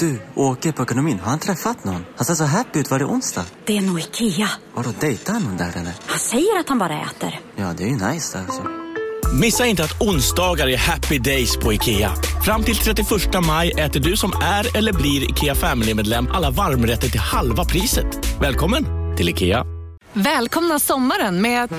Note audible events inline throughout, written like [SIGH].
Du, åker på ekonomin. Har han träffat någon? Han ser så happy ut. Var det onsdag? Det är nog Ikea. Har du dejtar han någon där eller? Han säger att han bara äter. Ja, det är ju nice alltså. Missa inte att onsdagar är happy days på IKEA. Fram till 31 maj äter du som är eller blir IKEA Family-medlem alla varmrätter till halva priset. Välkommen till IKEA. Välkomna sommaren med att...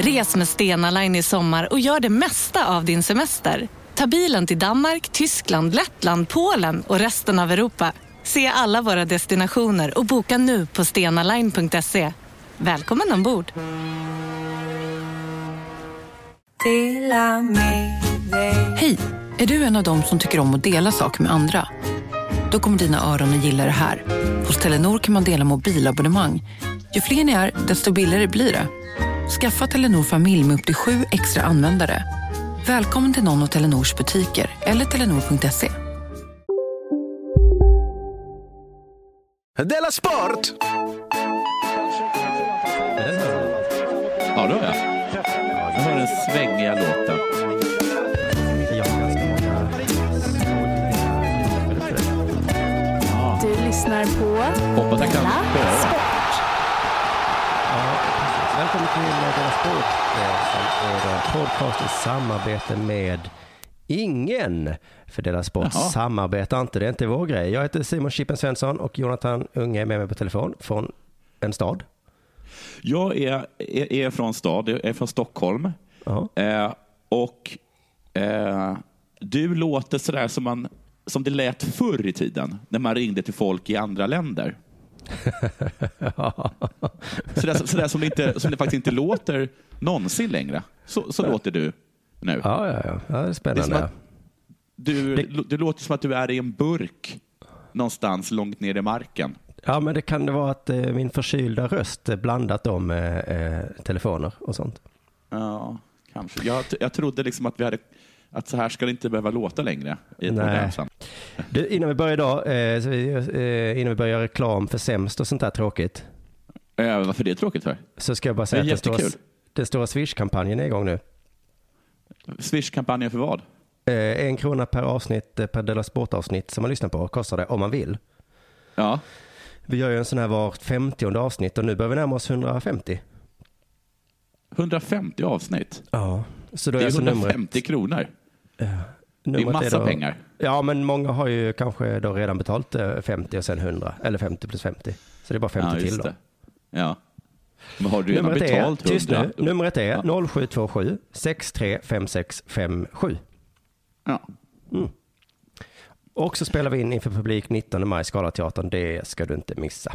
Res med Stena Line i sommar och gör det mesta av din semester. Ta bilen till Danmark, Tyskland, Lettland, Polen och resten av Europa. Se alla våra destinationer och boka nu på stenaline.se. Välkommen ombord! Hej! Är du en av dem som tycker om att dela saker med andra? Då kommer dina öron att gilla det här. Hos Telenor kan man dela mobilabonnemang. Ju fler ni är, desto billigare blir det. Skaffa Telenor familj med upp till sju extra användare. Välkommen till någon av Telenors butiker eller telenor.se. Della Sport! Ja, då ja. Jag hör den svängiga låten. Du lyssnar på Hoppas jag kan Della. Sport. Sport eh, som är en podcast i samarbete med Ingen. För Della Sport Jaha. samarbetar inte, det är inte vår grej. Jag heter Simon Chippen Svensson och Jonathan Unge är med mig på telefon från en stad. Jag är, är, är från stad, jag är från Stockholm. Eh, och eh, du låter sådär som, man, som det lät förr i tiden, när man ringde till folk i andra länder. [LAUGHS] Sådär, sådär som, det inte, som det faktiskt inte låter någonsin längre. Så, så låter du nu. Ja, ja, ja. ja det är Det är spännande. du, det låter som att du är i en burk någonstans långt ner i marken. Ja, men det kan det vara att eh, min förkylda röst blandat om med eh, telefoner och sånt. Ja, kanske. Jag, jag trodde liksom att vi hade att så här ska det inte behöva låta längre i ett Nej. Du, innan vi börjar idag, eh, så vi, eh, innan vi börjar reklam för sämst och sånt där tråkigt, Eh, varför det är tråkigt för? så ska jag bara Det säga är att den stora, jättekul. den stora Swish-kampanjen är igång nu. Swish-kampanjen för vad? Eh, en krona per avsnitt, eh, per Della Sport-avsnitt som man lyssnar på kostar det om man vill. Ja, Vi gör ju en sån här vart femtionde avsnitt och nu börjar vi närma oss 150. 150 avsnitt. Ja, så då Det är är alltså 150 numret, kronor. Det är massa då, pengar. Ja, men många har ju kanske då redan betalt eh, 50 och sen 100, eller 50 plus 50. Så det är bara 50 Ja, till då. det. Ja. Men har du redan Numret är, betalt tyst 100? nu, numret är Ja. 0727 635657. Ja. Och så spelar vi in inför publik 19 maj, Scalateatern. Det ska du inte missa.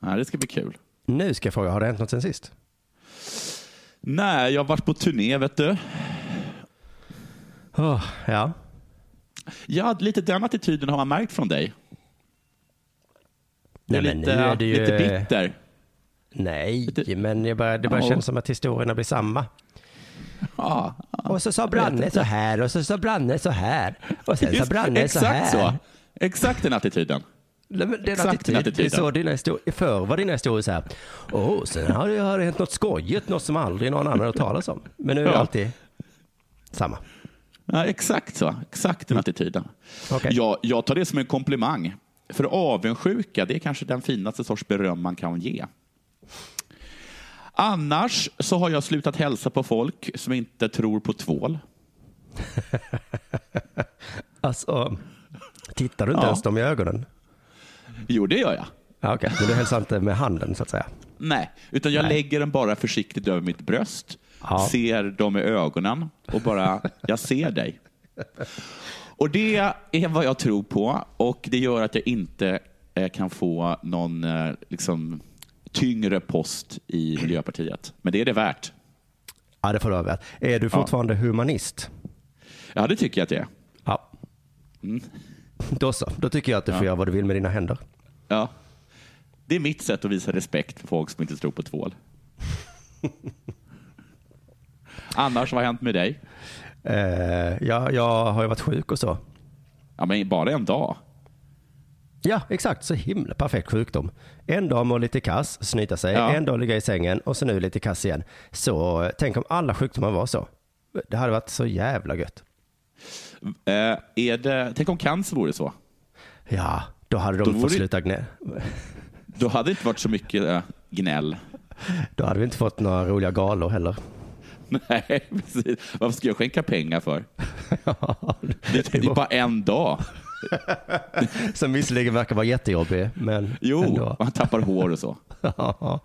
ja, det ska bli kul. Nu ska jag fråga, har det hänt något sen sist? Nej, jag har varit på turné, vet du. Oh, ja. Ja, lite den attityden har man märkt från dig. Nej, men lite, nu är det ju- lite bitter. Nej, Lite- men det bara, det bara Ja. känns som att historierna blir samma. Ja, ja. Och så sa Branne så här och så sa Branne så här. Och sen sa Just- Branne så här. Exakt så. Exakt den attityden. Den Exakt attityd, den det är attityden. så dina historier, förr var dina historier så här. Åh, sen har det, har det hänt något skojigt, något som aldrig någon annan har talas om. Men nu är det Ja. alltid samma. Ja, exakt så. Exakt den attityden. Okej. Jag, jag tar det som en komplimang. För avundsjuka, det är kanske den finaste sorts beröm man kan ge. Annars så har jag slutat hälsa på folk som inte tror på tvål. [LAUGHS] Alltså, tittar du inte Ja. ens dem i ögonen? Jo, det gör jag. Ja, Okej, men du hälsar inte med handen så att säga. Nej, utan jag Nej. lägger den bara försiktigt över mitt bröst, Ja. ser dem i ögonen och bara, jag ser dig. Och det är vad jag tror på och det gör att jag inte eh, kan få någon eh, liksom, tyngre post i Miljöpartiet. Men det är det värt. Ja, det får du ha värt. Är du fortfarande humanist? Ja, det tycker jag att det är. Ja. Då så, då tycker jag att du får Mm. Ja. göra vad du vill med dina händer. Ja. Det är mitt sätt att visa respekt för folk som inte tror på tvål. [LAUGHS] Annars, vad har hänt med dig? Eh, ja, jag har ju varit sjuk och så. Ja, men bara en dag. Ja, exakt. Så himla perfekt sjukdom. En dag må lite kass, snyta sig. Ja. En dag ligga i sängen och så nu lite kass igen. Så tänk om alla sjukdomar var så. Det hade varit så jävla gött. Eh, är det, tänk om cancer vore så. Ja, då hade de Då fått sluta gnä. Då hade det inte varit så mycket eh, gnäll. Då hade vi inte fått några roliga galor heller. Nej, [LAUGHS] precis. Varför ska jag skänka pengar för? [LAUGHS] Det, det det är bara en dag. [LAUGHS] Som visserligen verkar vara jättejobbig, men Jo, ändå. man tappar hår och så. Ja.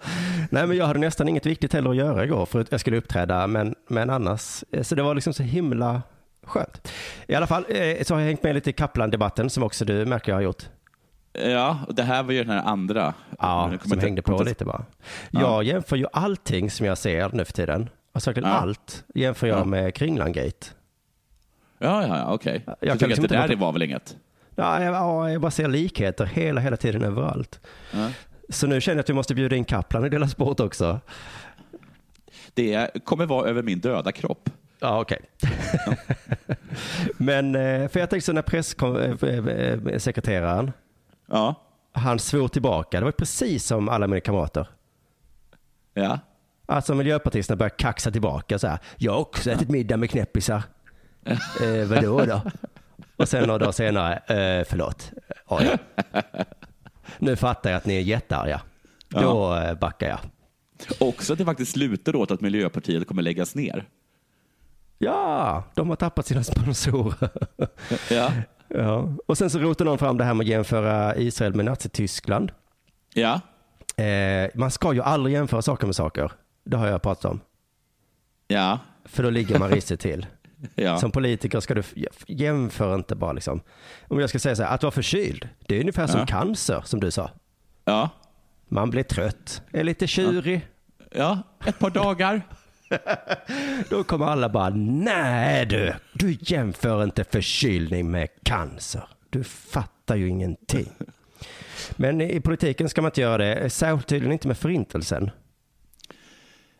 Nej, men jag hade nästan inget viktigt heller att göra igår för att jag skulle uppträda, men, men annars, eh, så det var liksom så himla skönt. I alla fall eh, så har jag hängt med lite i Kaplan-debatten som också du märker jag har gjort. Ja, och det här var ju den här andra. Ja, som inte- hängde på inte- lite bara. Ja. Jag jämför ju allting som jag ser nu för tiden, alltså verkligen Ja. allt, jämför jag Ja. med Kringlan-gate. Ja, ja, ja okej. Jag Jag kan tycker liksom att det inte där låta- var väl inget? Ja, jag, ja, jag bara ser likheter hela, hela tiden överallt. Ja. Så nu känner jag att vi måste bjuda in Kaplan i Dela Sport också. Det kommer vara över min döda kropp. Ja, okej. [LAUGHS] Men, eh, för jag tänkte så när pressekreteraren, Ja, han svor tillbaka, det var precis som alla mina kamrater. ja. Alltså miljöpartisterna började kaxa tillbaka så här. Jag har också ätit middag med knäppisar. eh, vadå då? Och sen några dagar senare, eh, förlåt. Oj. Nu fattar jag att ni är jättearga. Då eh, backar jag. Också att det faktiskt slutar åt att Miljöpartiet kommer läggas ner. Ja, de har tappat sina sponsorer. Ja, ja. Och sen så rotar någon fram det här med att jämföra Israel med Nazityskland. ja, Eh, man ska ju aldrig jämföra saker med saker. Det har jag pratat om. ja, För då ligger man risigt till. [LAUGHS] ja. Som politiker ska du jämföra inte bara liksom. Om jag ska säga så här, att vara förkyld, det är ungefär som Ja. cancer som du sa. ja. Man blir trött, är lite tjurig. ja. Ett par dagar. Då kommer alla bara, nej du, du jämför inte förkylning med cancer. Du fattar ju ingenting. Men i politiken ska man inte göra det, särskilt tydligen inte med förintelsen.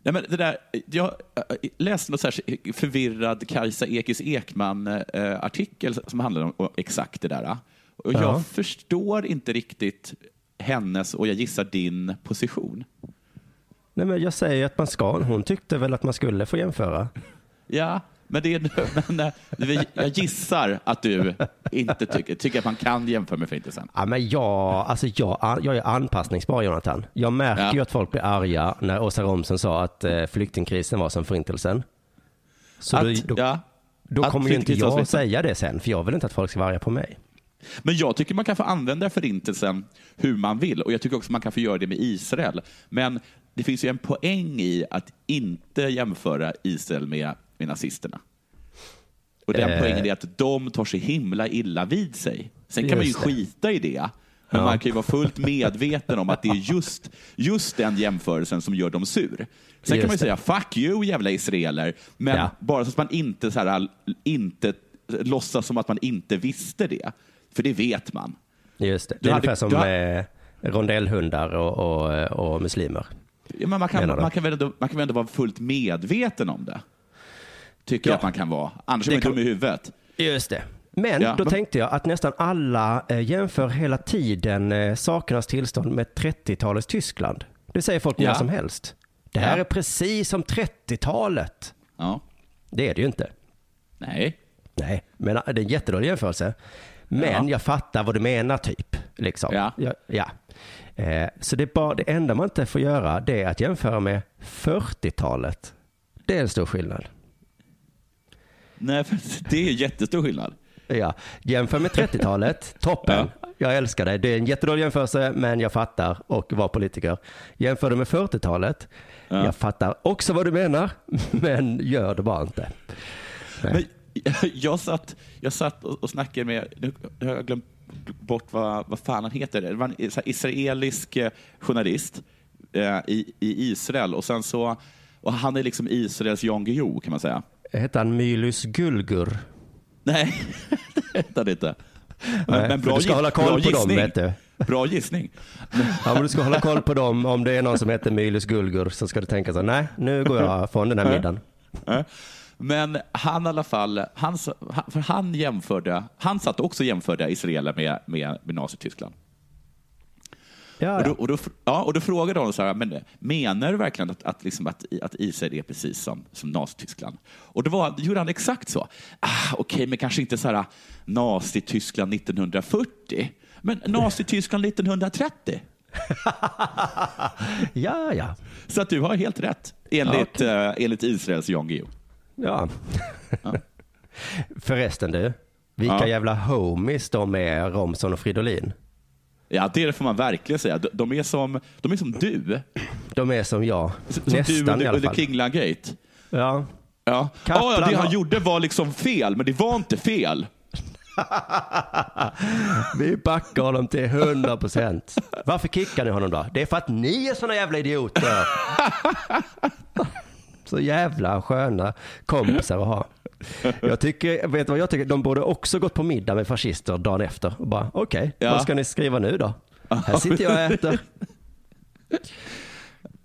Nej, men det där, jag läste så här förvirrad Kajsa Ekis Ekman-artikel som handlar om exakt det där. Och jag Ja. förstår inte riktigt hennes och jag gissar din position. Nej men jag säger att man ska, hon tyckte väl att man skulle få jämföra. Ja, men, det är, [LAUGHS] men vi- jag gissar att du inte tycker, tycker att man kan jämföra med Förintelsen. Ja, men jag, alltså jag, jag är anpassningsbar Jonathan. Jag märker Ja. ju att folk blir arga när Åsa Romson sa att eh, flyktingkrisen var som förintelsen. Så Att, då, då, ja, då kommer ju inte jag säga det sen, för jag vill inte att folk ska vara arga på mig. Men jag tycker man kan få använda Förintelsen hur man vill och jag tycker också man kan få göra det med Israel. Men det finns ju en poäng i att inte jämföra Israel med, med nazisterna. Och den Eh. poängen är att de tar så himla illa vid sig. Sen kan man ju Just det. skita i det. Men Ja. man kan ju vara fullt medveten om att det är just, just den jämförelsen som gör dem sur. Sen Just kan man ju säga fuck you jävla israeler, men Ja. bara så att man inte, så här, inte låtsas som att man inte visste det. För det vet man. Just det. Det är hade- ungefär som eh, rondellhundar och, och, och muslimer. Ja, men man, kan, Menar man, kan väl ändå, man kan väl ändå vara fullt medveten om det? Tycker Ja. jag att man kan vara. Annars är Det man kan- dum i huvudet. Just det. Men Ja, då men- tänkte jag att nästan alla eh, jämför hela tiden eh, sakernas tillstånd med 30-talets Tyskland. Det säger folk Ja. när som helst. Det här är precis som 30-talet. Ja. Det är det ju inte. Nej. Nej, men äh, det är en jättedålig jämförelse. Men Ja. jag fattar vad du menar typ. Liksom. Ja. Ja. ja. Eh, så det, bara, det enda man inte får göra det är att jämföra med 40-talet. Det är en stor skillnad. Nej, för det är jättestor skillnad. Ja. Jämför med 30-talet, [LAUGHS] toppen. Jag älskar det. Det är en jättedålig jämförelse, men jag fattar och var politiker. Jämför det med 40-talet. Ja. Jag fattar också vad du menar, [LAUGHS] men gör det bara inte. Men jag satt, jag satt och och snackade med, nu har jag glömt bort vad, vad fan han heter. Det var en här israelisk eh, journalist eh, i, i Israel och sen så, och han är liksom Israels Jan Guillou kan man säga. Hette han Mylus Gulgur? Nej, [LAUGHS] det heter han inte. Nej, för du ska giss- hålla koll bra på dem, gissning. vet du. Bra gissning. [LAUGHS] Ja, men du ska hålla koll på dem. Om det är någon som heter Mylus Gulgur så ska du tänka så nej, nu går jag från den här middagen. Men han i alla fall, han, för han jämförde, han satt också jämförde Israel med, med, med Nazityskland. Ja, Och, då, och, då, ja, och då frågade de så här, men menar du verkligen att, att, liksom att, att Israel är precis som, som Nazityskland? Och då, var, då gjorde han exakt så. Ah, Okej, men kanske inte så här Nazityskland 1940, men Nazityskland 1930. [LAUGHS] Ja, ja. Så att du har helt rätt, enligt, eh, enligt Israels Jan Guillou. Ja. [LAUGHS] Förresten du, vilka Ja. jävla homies de är, Romson och Fridolin. Ja, det får man verkligen säga. De- De är som, de är som du. De är som jag, Som nästan du i under, alla under fall. Kringlan-gate. Ja. Ja. Kaplan Ja, ja, det han har- gjorde var liksom fel, men det var inte fel. [LAUGHS] Vi backar honom till 100 procent. Varför kickar ni honom då? Det är för att ni är såna jävla idioter. [LAUGHS] Så jävla sköna kompisar att ha. Jag tycker, vet du vad jag tycker? De borde också gått på middag med fascister dagen efter och bara, okej, Ja. vad ska ni skriva nu då? Här sitter jag och äter.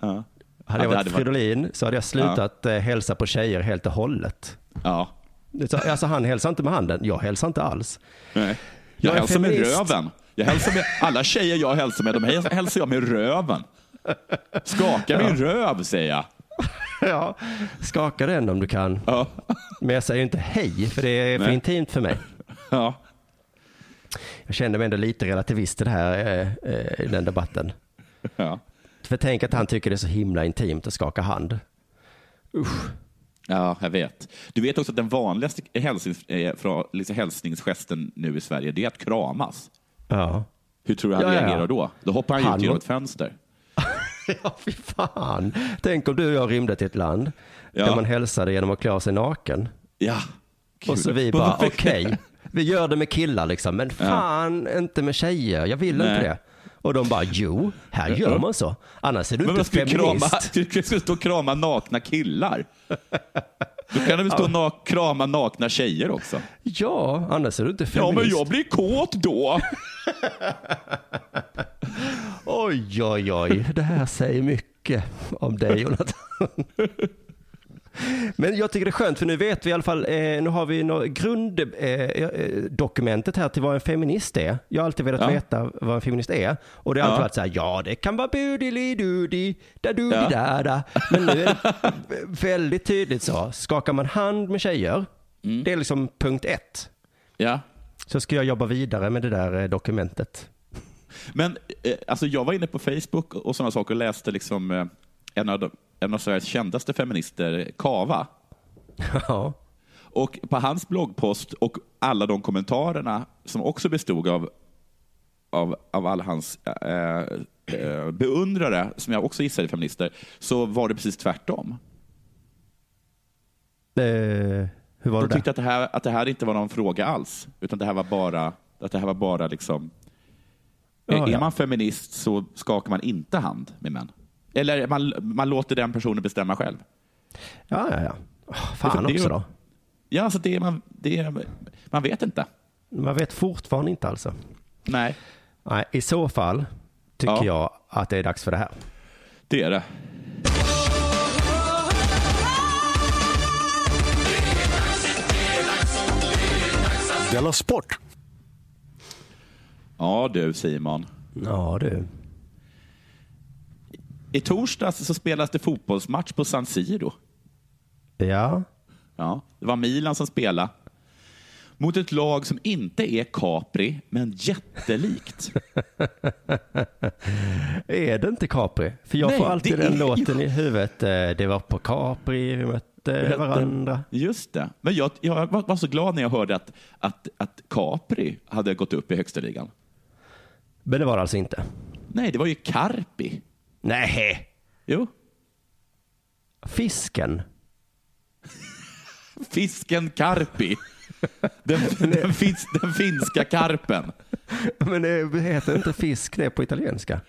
Ja. Hade Ja, jag varit Fridolin så hade jag slutat eh, hälsa på tjejer helt och hållet. Ja. Så, Alltså han hälsar inte med handen, jag hälsar inte alls. Nej. Jag Jag hälsar med feminist. röven. Jag hälsar med, alla tjejer jag hälsar med, de häls- hälsar jag med röven. Skaka min röv, säger jag. [LAUGHS] Ja, skaka den om du kan. Ja. Men jag säger inte hej, för det är för Nej. intimt för mig. [LAUGHS] Ja. Jag kände mig ändå lite relativist i det här, eh, eh, i den debatten. [LAUGHS] Ja. För tänk att han tycker det är så himla intimt att skaka hand. ja, jag vet. Du vet också att den vanligaste hälsnings, eh, liksom hälsningsgesten nu i Sverige, det är att kramas. Ja. Hur tror du han Ja, ja, ja. reagerar då? Då hoppar han, Han ut genom ett fönster. [LAUGHS] Ja, fy fan. Tänk om du och jag rymde till ett land Ja. där man hälsade genom att klä sig naken. Ja. Och så vi bara, okej, vi gör det med killar liksom, men fan inte med tjejer, jag vill Nej. inte det. Och de bara, jo, här gör man så. Annars är du Men inte feminist. krama? [LAUGHS] Du ska stå och krama nakna killar. Då kan du väl stå och nak- krama nakna tjejer också? Ja, annars är du inte Ja, feminist. men jag blir kåt då. [LAUGHS] Oj, oj, oj. Det här säger mycket om dig, Jonathan. Men jag tycker det är skönt, för nu vet vi i alla fall, eh, nu har vi grunddokumentet eh, eh, här till vad en feminist är. Jag har alltid velat Ja. veta vad en feminist är. Och det har alltid Ja. varit så här, ja det kan vara budili-dudi, da dudi Ja. da da. Men nu är det väldigt tydligt så. Skakar man hand med tjejer, Mm. det är liksom punkt ett. Ja. Så ska jag jobba vidare med det där eh, dokumentet. Men eh, alltså jag var inne på Facebook och sådana saker och läste liksom, eh, en av, de, en av Sveriges kändaste feminister, Kava. [LAUGHS] Ja. Och på hans bloggpost och alla de kommentarerna som också bestod av, av, av alla hans eh, eh, beundrare, som jag också gissar är feminister, så var det precis tvärtom. Eh, hur var De det där? tyckte att det, här, att det här inte var någon fråga alls, utan det här var bara, att det här var bara liksom... Ja, är ja. man feminist så skakar man inte hand med män. Eller man, man låter den personen bestämma själv. Ja, ja, ja. Fan Det också då. Ja, alltså det är man, det är, man vet inte. Man vet fortfarande inte alltså. Nej, Nej, I så fall tycker Ja. jag att det är dags för det här. det är det. Della Sport! Ja du Simon. Ja du. I torsdags så spelas det fotbollsmatch på San Siro. Ja. Ja, det var Milan som spelade. Mot ett lag som inte är Capri, men jättelikt. [LAUGHS] Är det inte Capri? För jag Nej, får alltid den är ju- låten i huvudet. Eh, Det var på Capri, vi mötte varandra. Just det. Men jag, jag var var så glad när jag hörde att, att, att Capri hade gått upp i högsta ligan. Men det var det alltså inte. Nej, det var ju Carpi. Nej, Jo, fisken. [LAUGHS] fisken Carpi. Den, den, fins, den finska karpen. Men det heter inte fisk det på italienska?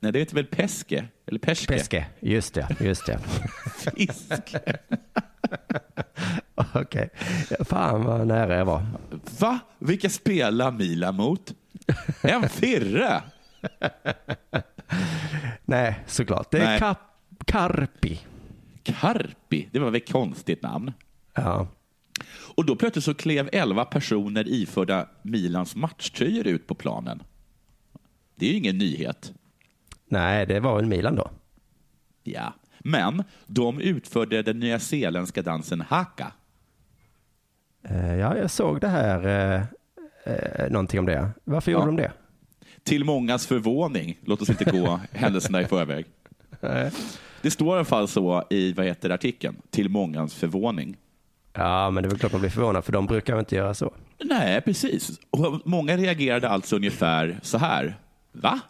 Nej, det heter väl peske? Eller perske? Peske, just det, just det. Fisk. [LAUGHS] Okej, fan vad nära jag var. Va? Vilka spelar Milan mot? [LAUGHS] En firre. Nej, såklart. Det är Nej. kap- Carpi. Carpi. Det var väl ett konstigt namn. Ja. Och då plötsligt så klev elva personer iförda Milans matchtröjor ut på planen. Det är ju ingen nyhet. Nej, det var väl Milan då. Ja. Men de utförde den nyzeeländska dansen haka. Eh, Ja, jag såg det här, eh, någonting om det. Varför gjorde Ja. de det? Till mångas förvåning. Låt oss inte gå [LAUGHS] händelserna i förväg. Det står i alla fall så i vad heter artikeln. Till mångas förvåning. Ja, men det är väl klart man blir förvånad, för de brukar väl inte göra så. Nej, precis. Och många reagerade alltså ungefär så här. Va?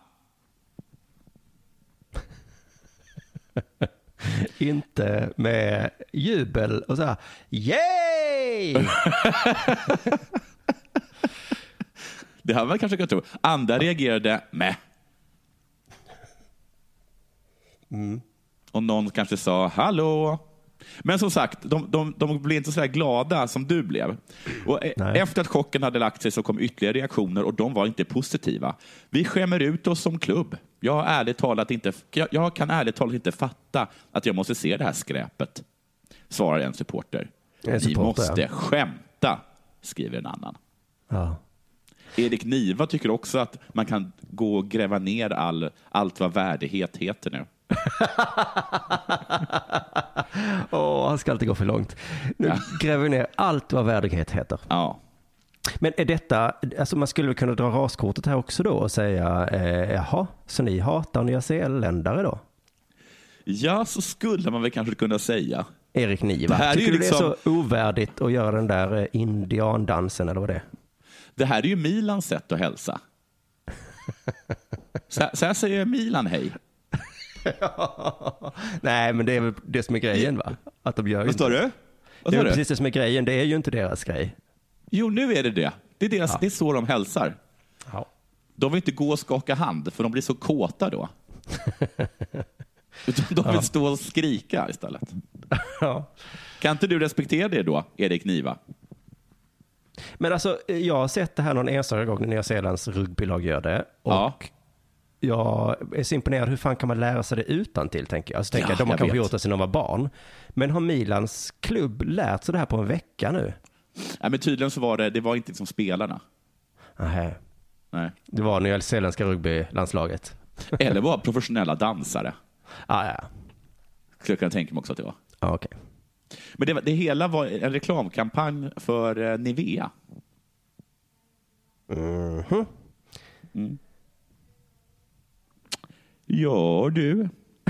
[LAUGHS] Inte med jubel och så här, yay! [LAUGHS] Det hade man kanske kunnat tro. Andra reagerade med. Och någon kanske sa hallå. Men som sagt, de, de, de blev inte så glada som du blev. Och e- Nej. efter att chocken hade lagt sig så kom ytterligare reaktioner och de var inte positiva. Vi skämmer ut oss som klubb. Jag, ärligt talat inte, jag, jag kan ärligt talat inte fatta att jag måste se det här skräpet, svarar en supporter. Supporter, måste ja. skämta, skriver en annan. Ja. Erik Niva tycker också att man kan gå och gräva ner all, allt vad värdighet heter nu. [LAUGHS] Åh, han ska alltid gå för långt. Nu gräver vi ner allt vad värdighet heter. Ja. Men är detta, alltså man skulle väl kunna dra raskortet här också då och säga, eh, jaha, så ni hatar nyzeeländare då? ja, så skulle man väl kanske kunna säga. Erik Niva. Det här är Tycker ju du liksom- det är så ovärdigt att göra den där eh, indiandansen eller vad det är? Det här är ju Milans sätt att hälsa. [LAUGHS] Så så här säger Milan hej. [LAUGHS] Nej, men det är väl det som är grejen va? Att de gör Vad står inte- du? Vad Det är precis det som är grejen, det är ju inte deras grej. Jo, nu är det det. Det är, deras, det är så de hälsar. Ja. De vill inte gå och skaka hand, för de blir så kåta då. Utan [LAUGHS] de vill stå och skrika istället. ja. Kan inte du respektera det då, Erik Niva? Men alltså, jag har sett det här någon enstaka gång när Nya Zeelands rugbylag gör det. Och Ja. jag är så imponerad, hur fan kan man lära sig det utan till tänker jag. Alltså, tänker Ja, jag, de har kanske vet. gjort det sedan de var barn. Men har Milans klubb lärt sig det här på en vecka nu? Nej, men tydligen så var det, det var inte liksom spelarna. Nähä. Nej. Det var Nya Zeeländska rugbylandslaget. Eller var professionella dansare. Ah, ja, Skulle jag kunna tänka mig också att det var. ja. okej. Men det, det hela var en reklamkampanj för eh, Nivea. Mhm. Mm. Ja, du. [LAUGHS]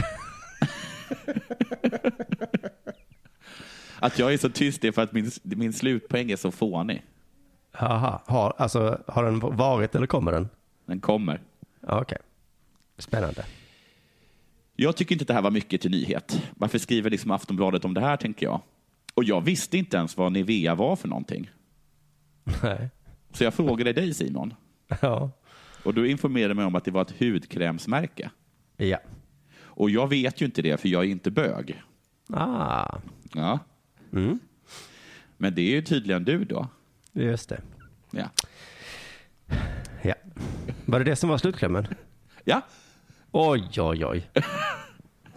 att jag är så tyst är för att min, min slutpoäng är så fånig. Haha. Har, alltså, har den varit eller kommer den? Den kommer. Ja, Okej. Spännande. Jag tycker inte att det här var mycket till nyhet. Varför skriver liksom Aftonbladet om det här, tänker jag. Och jag visste inte ens vad Nivea var för någonting. Nej. Så jag frågade dig, Simon. [LAUGHS] Ja. Och du informerade mig om att det var ett hudkrämsmärke. Ja. Och jag vet ju inte det, för jag är inte bög. Ah, Ja. Mm. Men det är ju tydligen du då. just det. Ja. Ja. Var det det som var slutklämmen? Ja. Oj, oj, oj.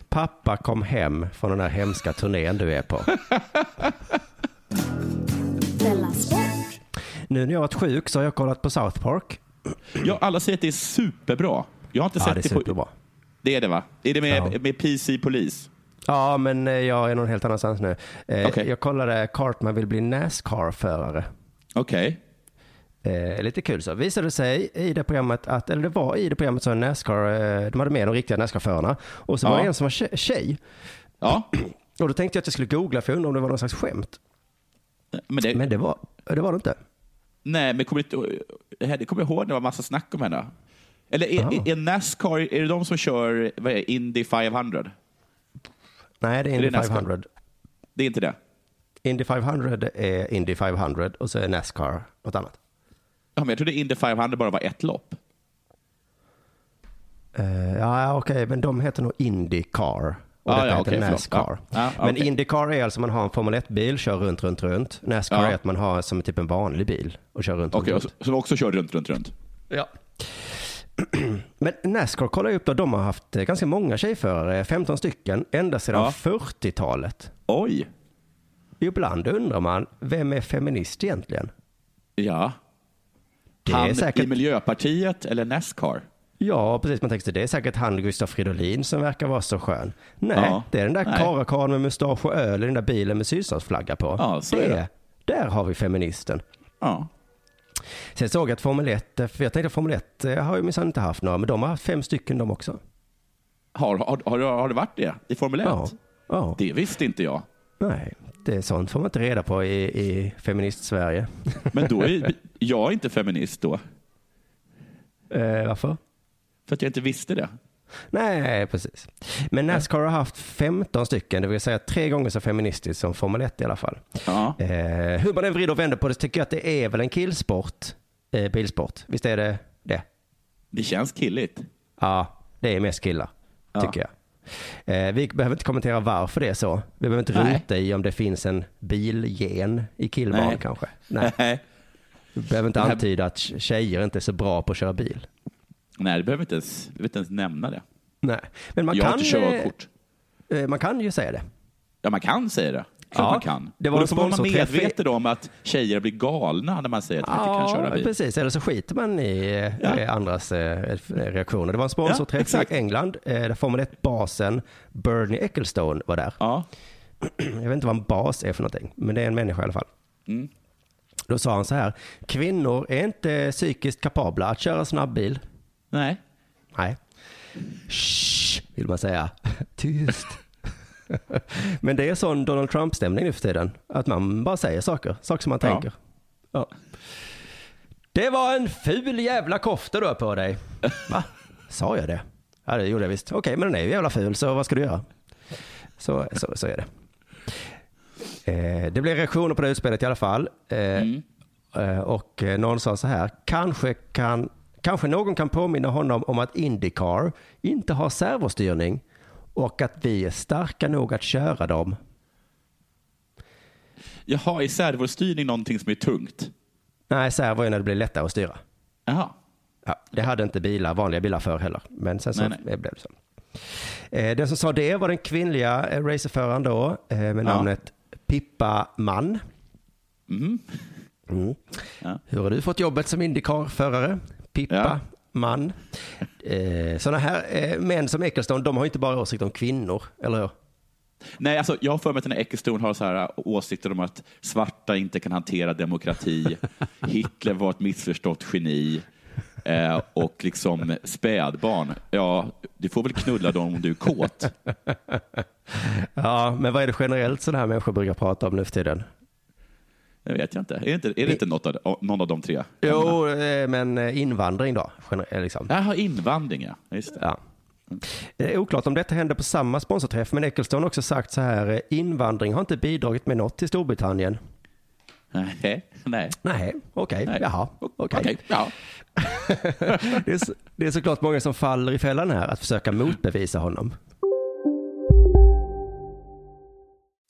Pappa kom hem från den här hemska turnén du är på. Nu när jag varit sjuk så har jag kollat på South Park. ja, alla säger att det är superbra. Jag har inte Ja, sett det är det, på... superbra. Det är det va? Är det med, Ja. med PC Polis? Ja, men eh, jag är någon helt annanstans nu. Eh, Okej. Jag kollade Cartman vill bli Nascar-förare. Okej. Eh, lite kul så. Visade det sig i det programmet att, eller det var i det programmet så Nascar, eh, de hade med de riktiga Nascar-förarna. Och så var Ja. det en som var tje- tjej. Ja. [CLEARS THROAT] Och då tänkte jag att jag skulle googla för jag undrade om det var någon slags skämt. Men det, Men det var det, var det inte. Nej, men kommer inte, det kommer jag ihåg när det var massa snack om henne. Eller är, är, är Nascar, är det de som kör vad är, det, Indy 500? Nej, det är Är Indy det Nascar? 500. Det är inte det? Indy 500 är Indy 500 och så är Nascar något annat. Ja, men jag trodde Indy 500 bara var ett lopp. Eh, ja, okej, men de heter nog Indycar. Och Ah, detta ja, heter förlåt. Nascar. Ja. Ja, men okej. Indycar är alltså man har en Formel 1-bil, kör runt, runt, runt. Nascar är att man har som typ en vanlig bil och kör runt, Okej, runt, runt. som också kör runt, runt, runt. Ja. [CLEARS THROAT] Men Nascar kollar jag upp då, de har haft eh, ganska många tjejförare, 15 stycken, ända sedan Ja. 40-talet. Oj. Ibland undrar man, vem är feminist egentligen? Ja. Det Han är säkert... i Miljöpartiet eller Nascar? Ja, precis. Man tänker sig det är säkert han Gustaf Fridolin som verkar vara så skön. Nej, Ja. det är den där karakarlen med mustasch och öl i den där bilen med sydstatsflagga på. Ja, är det. Där har vi feministen. Ja. Sen såg jag att Formel 1, för jag tänkte att Formel 1 eh, har ju minsann inte haft några, men de har haft fem stycken de också. Har, har, har, det- har det varit det i Formel 1? Ja. ja. Det visste inte jag. Nej, det sånt får man inte reda på i, i feminist-Sverige. [LAUGHS] Men då är jag inte feminist då, eh, varför? för att jag inte visste det. Nej, precis. Men Nascar har haft 15 stycken, det vill säga tre gånger så feministiskt som Formel 1 i alla fall. Ja. Eh, hur man än vrider och vänder på det så tycker jag att det är väl en killsport, eh, bilsport. Visst är det det? Det känns killigt. Ja, det är mest killar, Ja. tycker jag. Eh, vi behöver inte kommentera varför det är så. Vi behöver inte Nej. rota i om det finns en bilgen i killbarn Nej. kanske. Nej. [LAUGHS] Nej. Vi behöver inte antyda att tjejer inte är så bra på att köra bil. Nej, det behöver inte ens, vill inte ens nämna det. Nej, men man jag har kan, inte körkort. eh, eh, man kan ju säga det. Ja, man kan säga det. Klart Ja, man kan. det var och då får man vara medveten om att tjejer blir galna när man säger att de inte kan köra bil. precis. Eller så skiter man i eh, Ja. andras eh, reaktioner. Det var en sponsorträff Ja, i England eh, där Formel 1-basen Bernie Ecclestone var där. Ja. Jag vet inte vad en bas är för någonting, men det är en människa i alla fall. Mm. Då sa han så här, kvinnor är inte psykiskt kapabla att köra snabbbil. Nej. Nej. Shh, vill man säga. [LAUGHS] Tyst. [LAUGHS] Men det är sån Donald Trump-stämning nu för tiden. Att man bara säger saker, saker som man tänker. Ja. Det var en ful jävla kofta du har på dig. Va? Sa jag det? Ja, det gjorde jag visst. Okej, men den är ju jävla ful, så vad ska du göra? Så, så, så är det. Eh, det blev reaktioner på det utspelet i alla fall. Eh, Mm. eh, och någon sa så här, kanske, kan, kanske någon kan påminna honom om att Indycar inte har servostyrning och att vi är starka nog att köra dem. Jaha, är servostyrning någonting som är tungt? Nej, servo är när det blir lättare att styra. Jaha. Ja, det hade inte bilar, vanliga bilar för heller, men sen så Nej, blev det så. Eh, den som sa det var den kvinnliga eh, racerföraren då eh, med Ja. namnet Pippa Mann. Mhm. Mm. Ja. Hur har du fått jobbet som Indycar-förare? Pippa Ja. Mann. Eh, sådana här eh, män som Ecclestone, de har inte bara åsikt om kvinnor, eller hur? Nej, alltså, jag har för mig att den här Ecclestone har så här äh, åsikter om att svarta inte kan hantera demokrati. [LAUGHS] Hitler var ett missförstått geni. Eh, och liksom spädbarn. Ja, du får väl knulla dem om du är kåt. [LAUGHS] Ja, men vad är det generellt sådana här människor brukar prata om nu för tiden? Det vet jag inte. Är det inte, är det inte något av, någon av de tre? Jo, eh, men eh, invandring då, eh, liksom. Jaha, invandring ja. Just det. Ja. Det är oklart om detta hände på samma sponsorträff, men Ecclestone har också sagt så här, invandring har inte bidragit med något till Storbritannien. Nej, nej. Nej, okej, nej. jaha, okej. Okej, ja. [LAUGHS] Det, är, det är såklart många som faller i fällan här, att försöka motbevisa honom.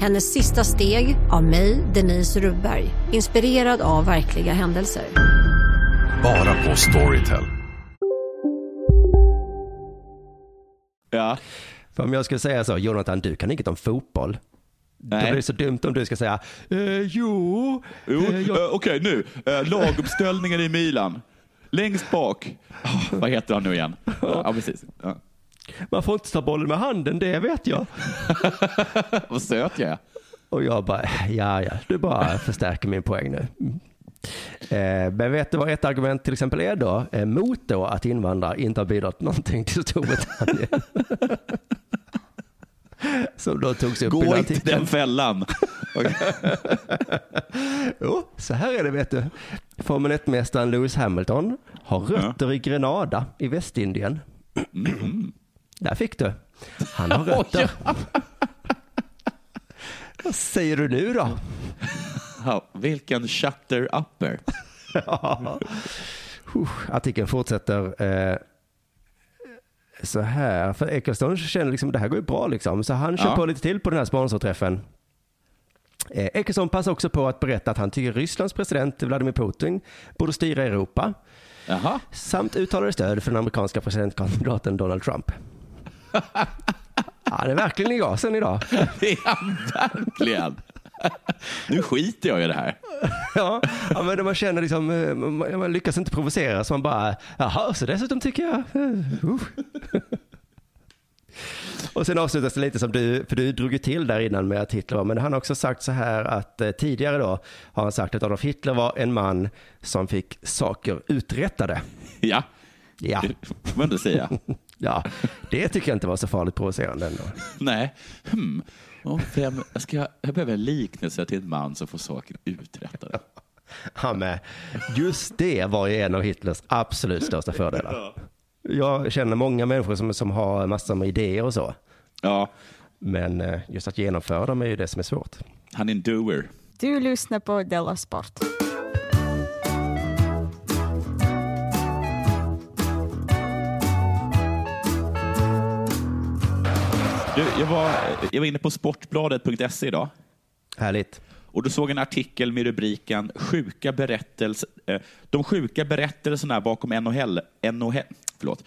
Hennes sista steg av mig, Denise Rubberg. Inspirerad av verkliga händelser. Bara på Storytel. Ja. För om jag skulle säga så, Jonathan, du kan inget om fotboll. Då Nej. blir det så dumt om du ska säga, eh, jo, Jo, eh, jag, eh, okej nu. Eh, laguppställningen i Milan. Längst bak. Ah, vad heter han nu igen? [LAUGHS] Ja, precis. Ja. Man får inte ta bollen med handen, det vet jag. [LAUGHS] Vad söt jag är. Och jag bara, ja, ja, du bara förstärker min poäng nu. Mm. Eh, men vet du vad ett argument till exempel är då? Eh, mot då att invandrare inte har bidragit någonting till Storbritannien. [LAUGHS] Som då togs upp i Gå den inte den fällan. [LAUGHS] Jo, så här är det vet du. Formel 1-mästaren Lewis Hamilton har rötter i Grenada i Västindien. Mm. Där fick du. Han har [LAUGHS] rötter. Vad säger du nu då? Ja, vilken shutter-upper. [LAUGHS] Ja. Usch, Artikeln fortsätter eh, så här. För Ecclestone känner liksom det här går ju bra liksom. Så han kör Ja. på lite till på den här sponsorträffen. Eh, Ecclestone passar också på att berätta att han tycker Rysslands president Vladimir Putin borde styra Europa. Jaha. Samt uttalade stöd för den amerikanska presidentkandidaten Donald Trump. Han är verkligen i gasen idag. [LAUGHS] Det han verkligen. Nu skiter jag i det här. Ja, ja men man känner liksom, eh, man, man lyckas inte provocera så man bara, jaha, så dessutom tycker jag, eh, uh. [LAUGHS] Och sen avslutas det lite som du, för du drog ju till där innan med att Hitler var, men han har också sagt så här att eh, tidigare då har han sagt att Adolf Hitler var en man som fick saker uträttade. Ja, Ja, det får man ändå säga. Ja det tycker jag inte var så farligt provocerande ändå. Nej. Hmm. Och vem, jag, ska, jag behöver en liknelse till en man som får saker uträttade. Ja, men just det var ju en av Hitlers absolut största fördelar. Jag känner många människor som, som har massor med idéer och så. Ja, Men eh, just att genomföra dem är ju det som är svårt. han är en doer. Du lyssnar på Della Sport. Du, jag, var, jag var inne på sportbladet.se idag Härligt. och du såg en artikel med rubriken sjuka berättelser, eh, De sjuka berättelserna bakom NHL, NHL, förlåt.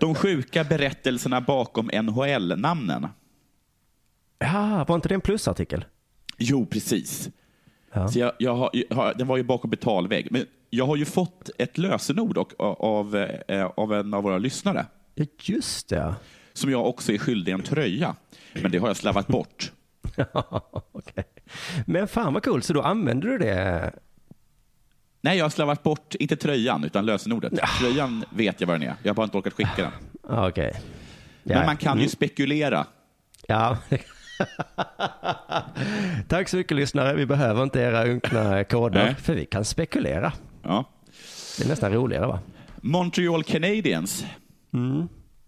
De sjuka berättelserna bakom NHL-namnen. Ja, var inte det en plusartikel? Jo, precis. Ja. Så jag, jag har, jag den var ju bakom betalvägg. Men jag har ju fått ett lösenord och, av, eh, av en av våra lyssnare Just det. Som jag också är skyldig en tröja. Men det har jag slavat bort. [LAUGHS] Okej. Men fan vad coolt, så då använder du det? Nej, jag har slavat bort, inte tröjan, utan lösenordet. Tröjan vet jag vad den är. Jag har bara inte orkat skicka den. Ja, Okej. Men man kan ju spekulera. Ja. [LAUGHS] Tack så mycket lyssnare. Vi behöver inte era unkna koder, Nej. för vi kan spekulera. Ja. Det är nästan roligare va? Montreal Canadiens.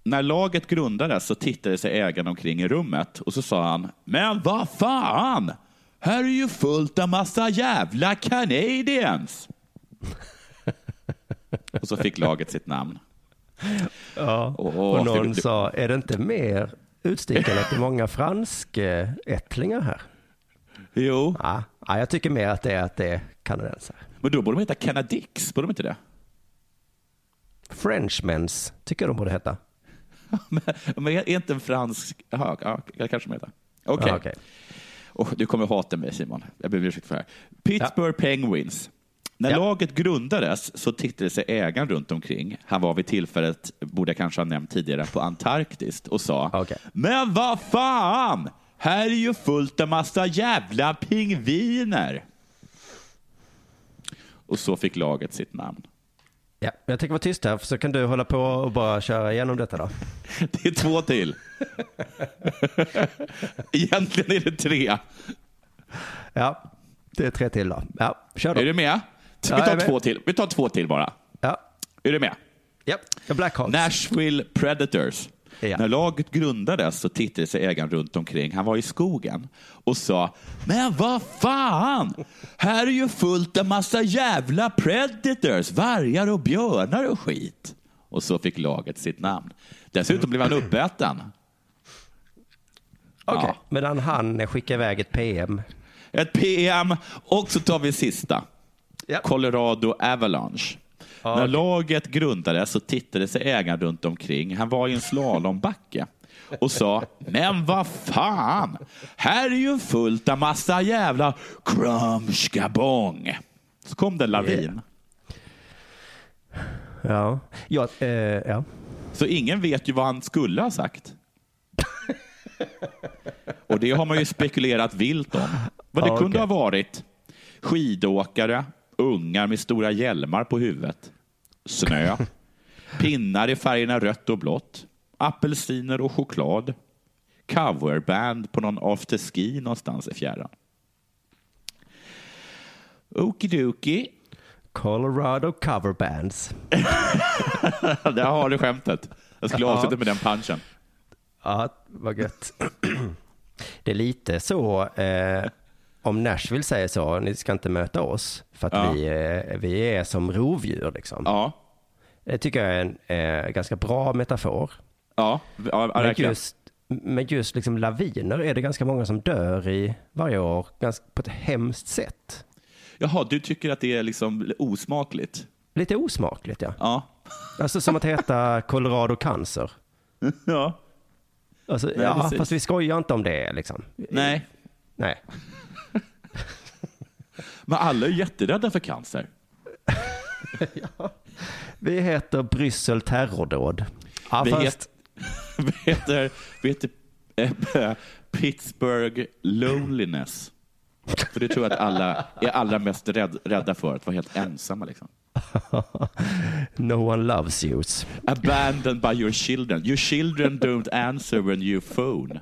När laget grundades så tittade sig ägaren omkring i rummet och så sa han, men vad fan! Här är ju fullt av massa jävla Canadiens! och så fick laget sitt namn. Ja. Åh, och någon det- det- sa, är det inte mer utstickande att det är många franskättlingar här? Jo, Ja, ja, jag tycker mer att det är att det är kanadensare. men då borde de heta Canadix, borde de inte det? Frenchmens tycker jag de borde heta. Men, är inte en fransk... Jaha, ja, kanske de heter. Okej. Ja, okej. Och du kommer hata mig Simon. Jag ber om ursäkt för det här. Pittsburgh Penguins. När Ja. laget grundades så tittade sig ägaren runt omkring. Han var vid tillfället, borde jag kanske ha nämnt tidigare, på Antarktis och sa Okej. Men vad fan! Här är ju fullt av massa jävla pingviner. Och så fick laget sitt namn. Ja, jag tänker vara tyst här, så kan du hålla på och bara köra igenom detta då. [LAUGHS] Det är två till. [LAUGHS] Egentligen är det tre. Ja, det är tre till då. Ja, kör då. Är du med? Vi Ja, tar med. två till. Vi tar två till bara. Ja, Är du med? ja. Blackhawks. Nashville Predators. Ja. När laget grundades så tittade sig ägaren runt omkring. Han var i skogen och sa, men vad fan! Här är ju fullt av massa jävla predators, vargar och björnar och skit. Och så fick laget sitt namn. Dessutom blev han uppäten. Okej, Ja. medan han skickar iväg ett PM. Ett PM och så tar vi sista. Ja. Colorado Avalanche. Ja, När laget grundades så tittade sig ägaren runt omkring. Han var i en slalombacke och sa, men vad fan, här är ju fullt av massa jävla krumskabong. Så kom det en lavin. Ja, ja, eh, ja. Så ingen vet ju vad han skulle ha sagt. Och det har man ju spekulerat vilt om. Vad det Ja, kunde ha varit skidåkare, ungar med stora hjälmar på huvudet, snö, [LAUGHS] pinnar i färgerna rött och blått, apelsiner och choklad, coverband på någon afterski någonstans i fjärran. Okidoki. Colorado cover bands. [LAUGHS] Där har du skämtet. Jag skulle Ja. avsluta med den punchen. Ja, vad gött. [CLEARS THROAT] Det är lite så, eh, om Nashville säger så, ni ska inte möta oss för att Ja. vi, eh, vi är som rovdjur. Liksom. Ja. Det tycker jag är en eh, ganska bra metafor. Ja, ja, Men just, men just liksom laviner är det ganska många som dör i varje år ganska, på ett hemskt sätt. Jaha, du tycker att det är liksom osmakligt? Lite osmakligt ja. Ja. [LAUGHS] Alltså som att heta Colorado Cancer. [LAUGHS] Ja. Alltså, Nej, ja, precis. fast vi skojar inte om det liksom. Nej. Nej. Men alla är jätterädda för cancer. [LAUGHS] Vi heter Bryssel terrordåd. Ja, vi, fast, heter, [LAUGHS] vi heter, vi heter eh, Pittsburgh Loneliness. För det tror jag att alla är allra mest rädd, rädda för, att vara helt ensamma. Liksom. [LAUGHS] no one loves you. Abandoned by your children. Your children don't answer when you phone.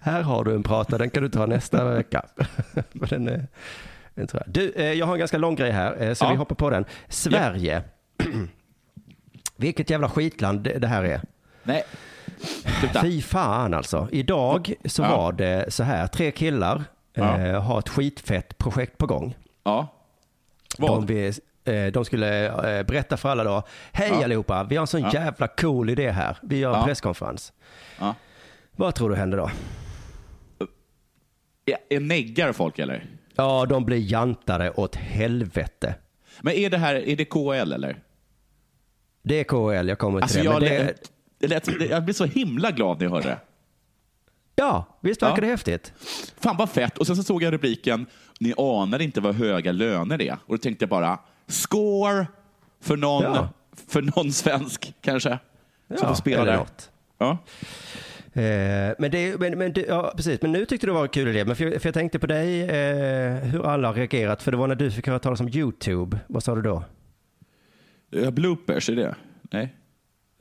Här har du en prata, den kan du ta nästa vecka. [LAUGHS] Den, är- den tror jag. Du, eh, jag har en ganska lång grej här, eh, så Ja. vi hoppar på den. Sverige. [CLEARS THROAT] Vilket jävla skitland det här är. Nej, sluta. Fy fan alltså. Idag så Ja. var det så här, tre killar Ja. eh, har ett skitfett projekt på gång. Ja. De, Vad? eh, de skulle eh, berätta för alla då, hej Ja. allihopa, vi har en sån Ja. jävla cool idé här. Vi gör en Ja. presskonferens. Ja. Vad tror du händer då? Är, är neggar folk eller? Ja, de blir jantade åt helvete. Men är det här, är det KL eller? Det är KL, jag kommer till Alltså det. jag, det lät, det lät, jag blev så himla glad när jag hörde det. ja, visst verkar Ja. det häftigt? Fan vad fett. Och sen så såg jag rubriken, ni anar inte vad höga löner är. Och då tänkte jag bara, score för någon, Ja. för någon svensk kanske. Som Ja, får spela där. något. Ja. Eh, men, det, men, men, ja, precis. men nu tyckte du det var en kul idé. Men för, för jag tänkte på dig, eh, hur alla har reagerat. För det var när du fick höra talas om YouTube. Vad sa du då? Ja, bloopers, är det? Nej.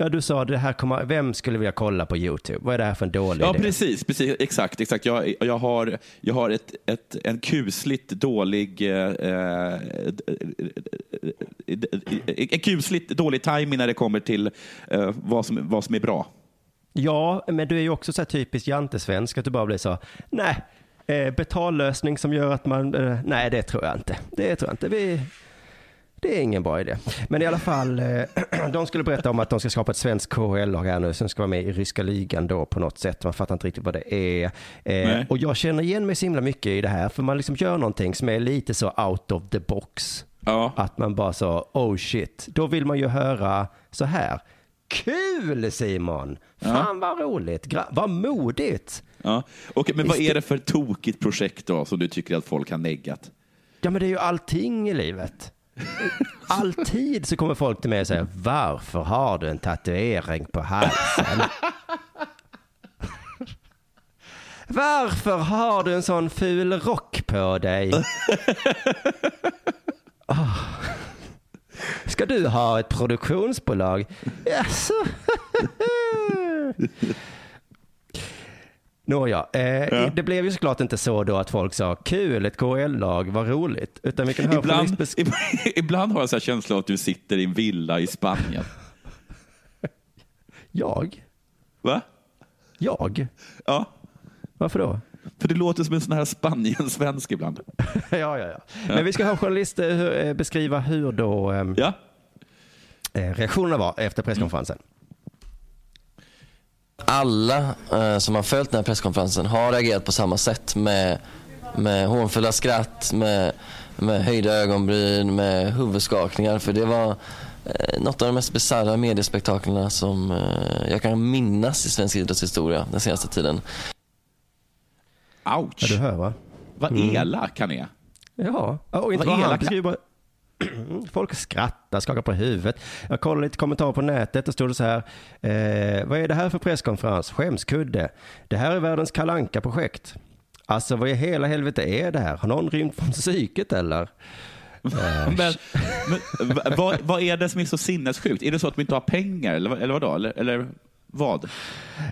Ja, du sa det här kommer, vem skulle vilja kolla på YouTube? Vad är det här för en dålig Ja, idé? precis. precis exakt. exakt. Jag, jag har, jag har ett, ett, en kusligt dålig... Eh, eh, en kusligt dålig timing när det kommer till eh, vad, som, vad som är bra. Ja, men du är ju också så här typiskt jantesvensk att du bara blir så, nej, eh, betallösning som gör att man, eh, nej det tror jag inte. Det tror jag inte. Vi, det är ingen bra idé. Men i alla fall, eh, [CLEARS THROAT] de skulle berätta om att de ska skapa ett svenskt KHL-lag här nu som ska vara med i ryska ligan då på något sätt. Man fattar inte riktigt vad det är. Eh, och jag känner igen mig så himla mycket i det här, för man liksom gör någonting som är lite så out of the box. Ja. Att man bara så, oh shit, då vill man ju höra så här. Kul Simon! Fan vad roligt, Gra- vad modigt! Ja. Okej, men vad är det för tokigt projekt då som du tycker att folk har neggat? Ja men det är ju allting i livet. Alltid så kommer folk till mig och säger, varför har du en tatuering på halsen? [LAUGHS] Varför har du en sån ful rock på dig? [LAUGHS] Ah. Ska du ha ett produktionsbolag? Jaså? [LAUGHS] Nåja, eh, det blev ju såklart inte så då att folk sa kul, ett KL-lag, vad roligt. Utan vi kan höra [LAUGHS] Ibland, ibland har jag så här känsla av att du sitter i en villa i Spanien. Jag? Va? Jag? Ja. Varför då? För det låter som en sån här Spanien-svensk ibland. [LAUGHS] ja, ja, ja. Men vi ska ha journalister hur, eh, beskriva hur då eh, Ja. eh, reaktionerna var efter presskonferensen. alla eh, som har följt den här presskonferensen har reagerat på samma sätt med, med hånfulla skratt, med, med höjda ögonbryn, med huvudskakningar. För det var eh, något av de mest bisarra mediespektaklerna som eh, jag kan minnas i svensk idrottshistoria den senaste tiden. Ouch. Ja, du hör va? Vad Mm. elak han är. Ja, och inte Vad elak. bara- [CLEARS THROAT] Folk skrattar, skakar på huvudet. Jag kollade lite kommentarer på nätet och stod det så här. Eh, vad är det här för presskonferens? Skämskudde. Det här är världens kalanka projekt Alltså vad i hela helvete är det här? Har någon rymt från psyket eller? [LAUGHS] Men, men va- vad, vad är det som är så sinnessjukt? Är det så att de inte har pengar eller, vad- eller vadå? Eller, eller, Vad?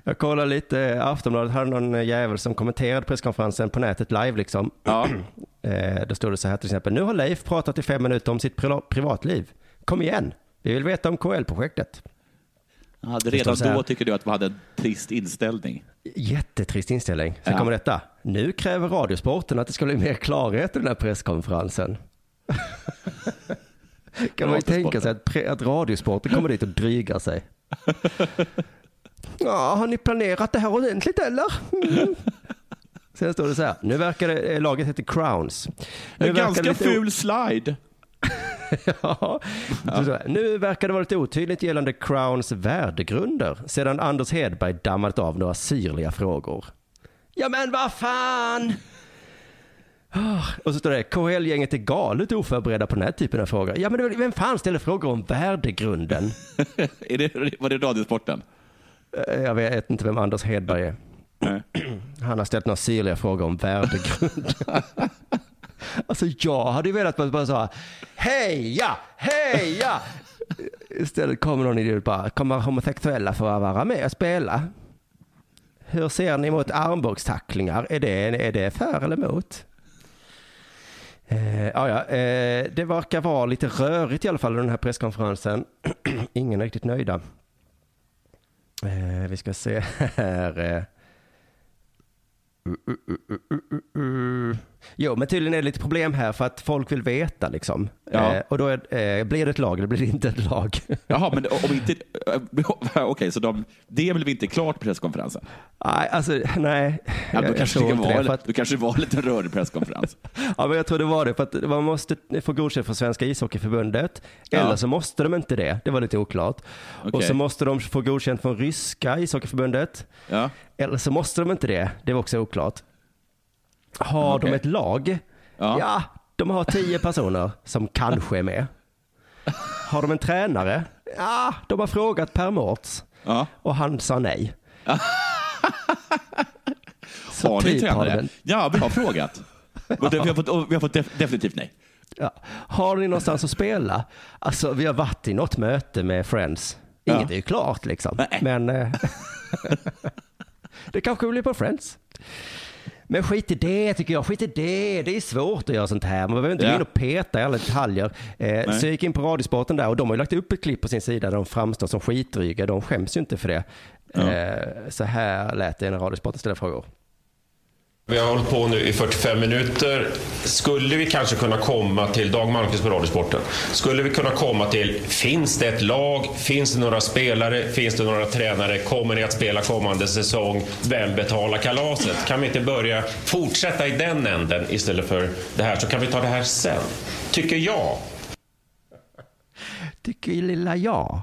Jag kollade lite, Aftonbladet hade någon jävel som kommenterade presskonferensen på nätet live liksom. Ja. [CLEARS THROAT] Eh, Då stod det så här till exempel, nu har Leif pratat i fem minuter om sitt pri- privatliv. Kom igen, vi vill veta om KL-projektet. Ja, redan då tycker du att vi hade en trist inställning. Jättetrist inställning. Sen Ja. kommer detta. Nu kräver Radiosporten att det ska bli mer klarhet i den här presskonferensen. [LAUGHS] kan man ju tänka sig att, att Radiosporten kommer dit och drygar sig. [LAUGHS] Ja, har ni planerat det här ordentligt eller? Mm. [LAUGHS] Sen står det så här. Nu verkar det, eh, laget heter Crowns. Nu En ganska lite ful slide. [LAUGHS] ja. Här, Nu verkar det vara lite otydligt gällande Crowns värdegrunder sedan Anders Hedberg dammat av några syrliga frågor. Ja men vad fan! Ah, Och så står det, KHL-gänget är galet oförberedda på den här typen av frågor. Ja men vem fan ställer frågor om värdegrunden? [LAUGHS] är det, var det Radiosporten? Eh, Jag vet inte vem Anders Hedberg är. Han har ställt några syrliga frågor om värdegrund. [LAUGHS] alltså jag hade ju velat bara, säga heja, heja! Istället kommer någon idiot bara, kommer homosexuella få vara med och spela? Hur ser ni mot armbågstacklingar? Är det, är det för eller emot? Eh, ja, ja, eh, det verkar vara lite rörigt i alla fall i den här presskonferensen. [CLEARS THROAT] Ingen är riktigt nöjda. Eh, vi ska se här. Uh, uh, uh, uh, uh, uh. Jo, men tydligen är det lite problem här för att folk vill veta liksom. Ja. Eh, och då är, eh, blir det ett lag eller blir det inte ett lag? [LAUGHS] Jaha, men om inte... [LAUGHS] Okej, så de, det blev inte klart på presskonferensen? nej, alltså nej. Ja, Jag- då, jag kanske tror det var, det, att- då kanske det var lite rörig presskonferens. [LAUGHS] Ja, men jag tror det var det. För att man måste få godkänt från Svenska ishockeyförbundet. Ja. Eller så måste de inte det. Det var lite oklart. Och Okej. så måste de få godkänt från Ryska ishockeyförbundet. Ja. Eller så måste de inte det. Det var också oklart. Har Okej. de ett lag? Ja. de har tio personer som kanske är med. Har de en tränare? Ja, de har frågat Per Mårts. Ja. Och han sa nej. [LAUGHS] Så Har ni typ har tränare? en- Ja, vi har frågat. [LAUGHS] Vi har fått, vi har fått def, definitivt nej. Ja. Har ni någonstans att spela? Alltså, vi har varit i något möte med Friends. Inget Ja. är ju klart liksom. Men eh, [LAUGHS] det kanske blir på Friends. Men skit i det tycker jag. Skit i det. Det är svårt att göra sånt här. Man behöver inte Ja. gå in och peta i alla detaljer. Eh, så jag gick in på Radiosporten där och de har ju lagt upp ett klipp på sin sida där de framstår som skitdryga. De skäms ju inte för det. Eh, så här lät det när Radiosporten ställde frågor. Vi har hållit på nu i 45 minuter. Skulle vi kanske kunna komma till, Dag Malmqvist på Radiosporten, skulle vi kunna komma till, finns det ett lag, finns det några spelare, finns det några tränare, kommer ni att spela kommande säsong, vem betalar kalaset? Kan vi inte börja fortsätta i den änden istället för det här, så kan vi ta det här sen. Tycker jag. Tycker lilla jag.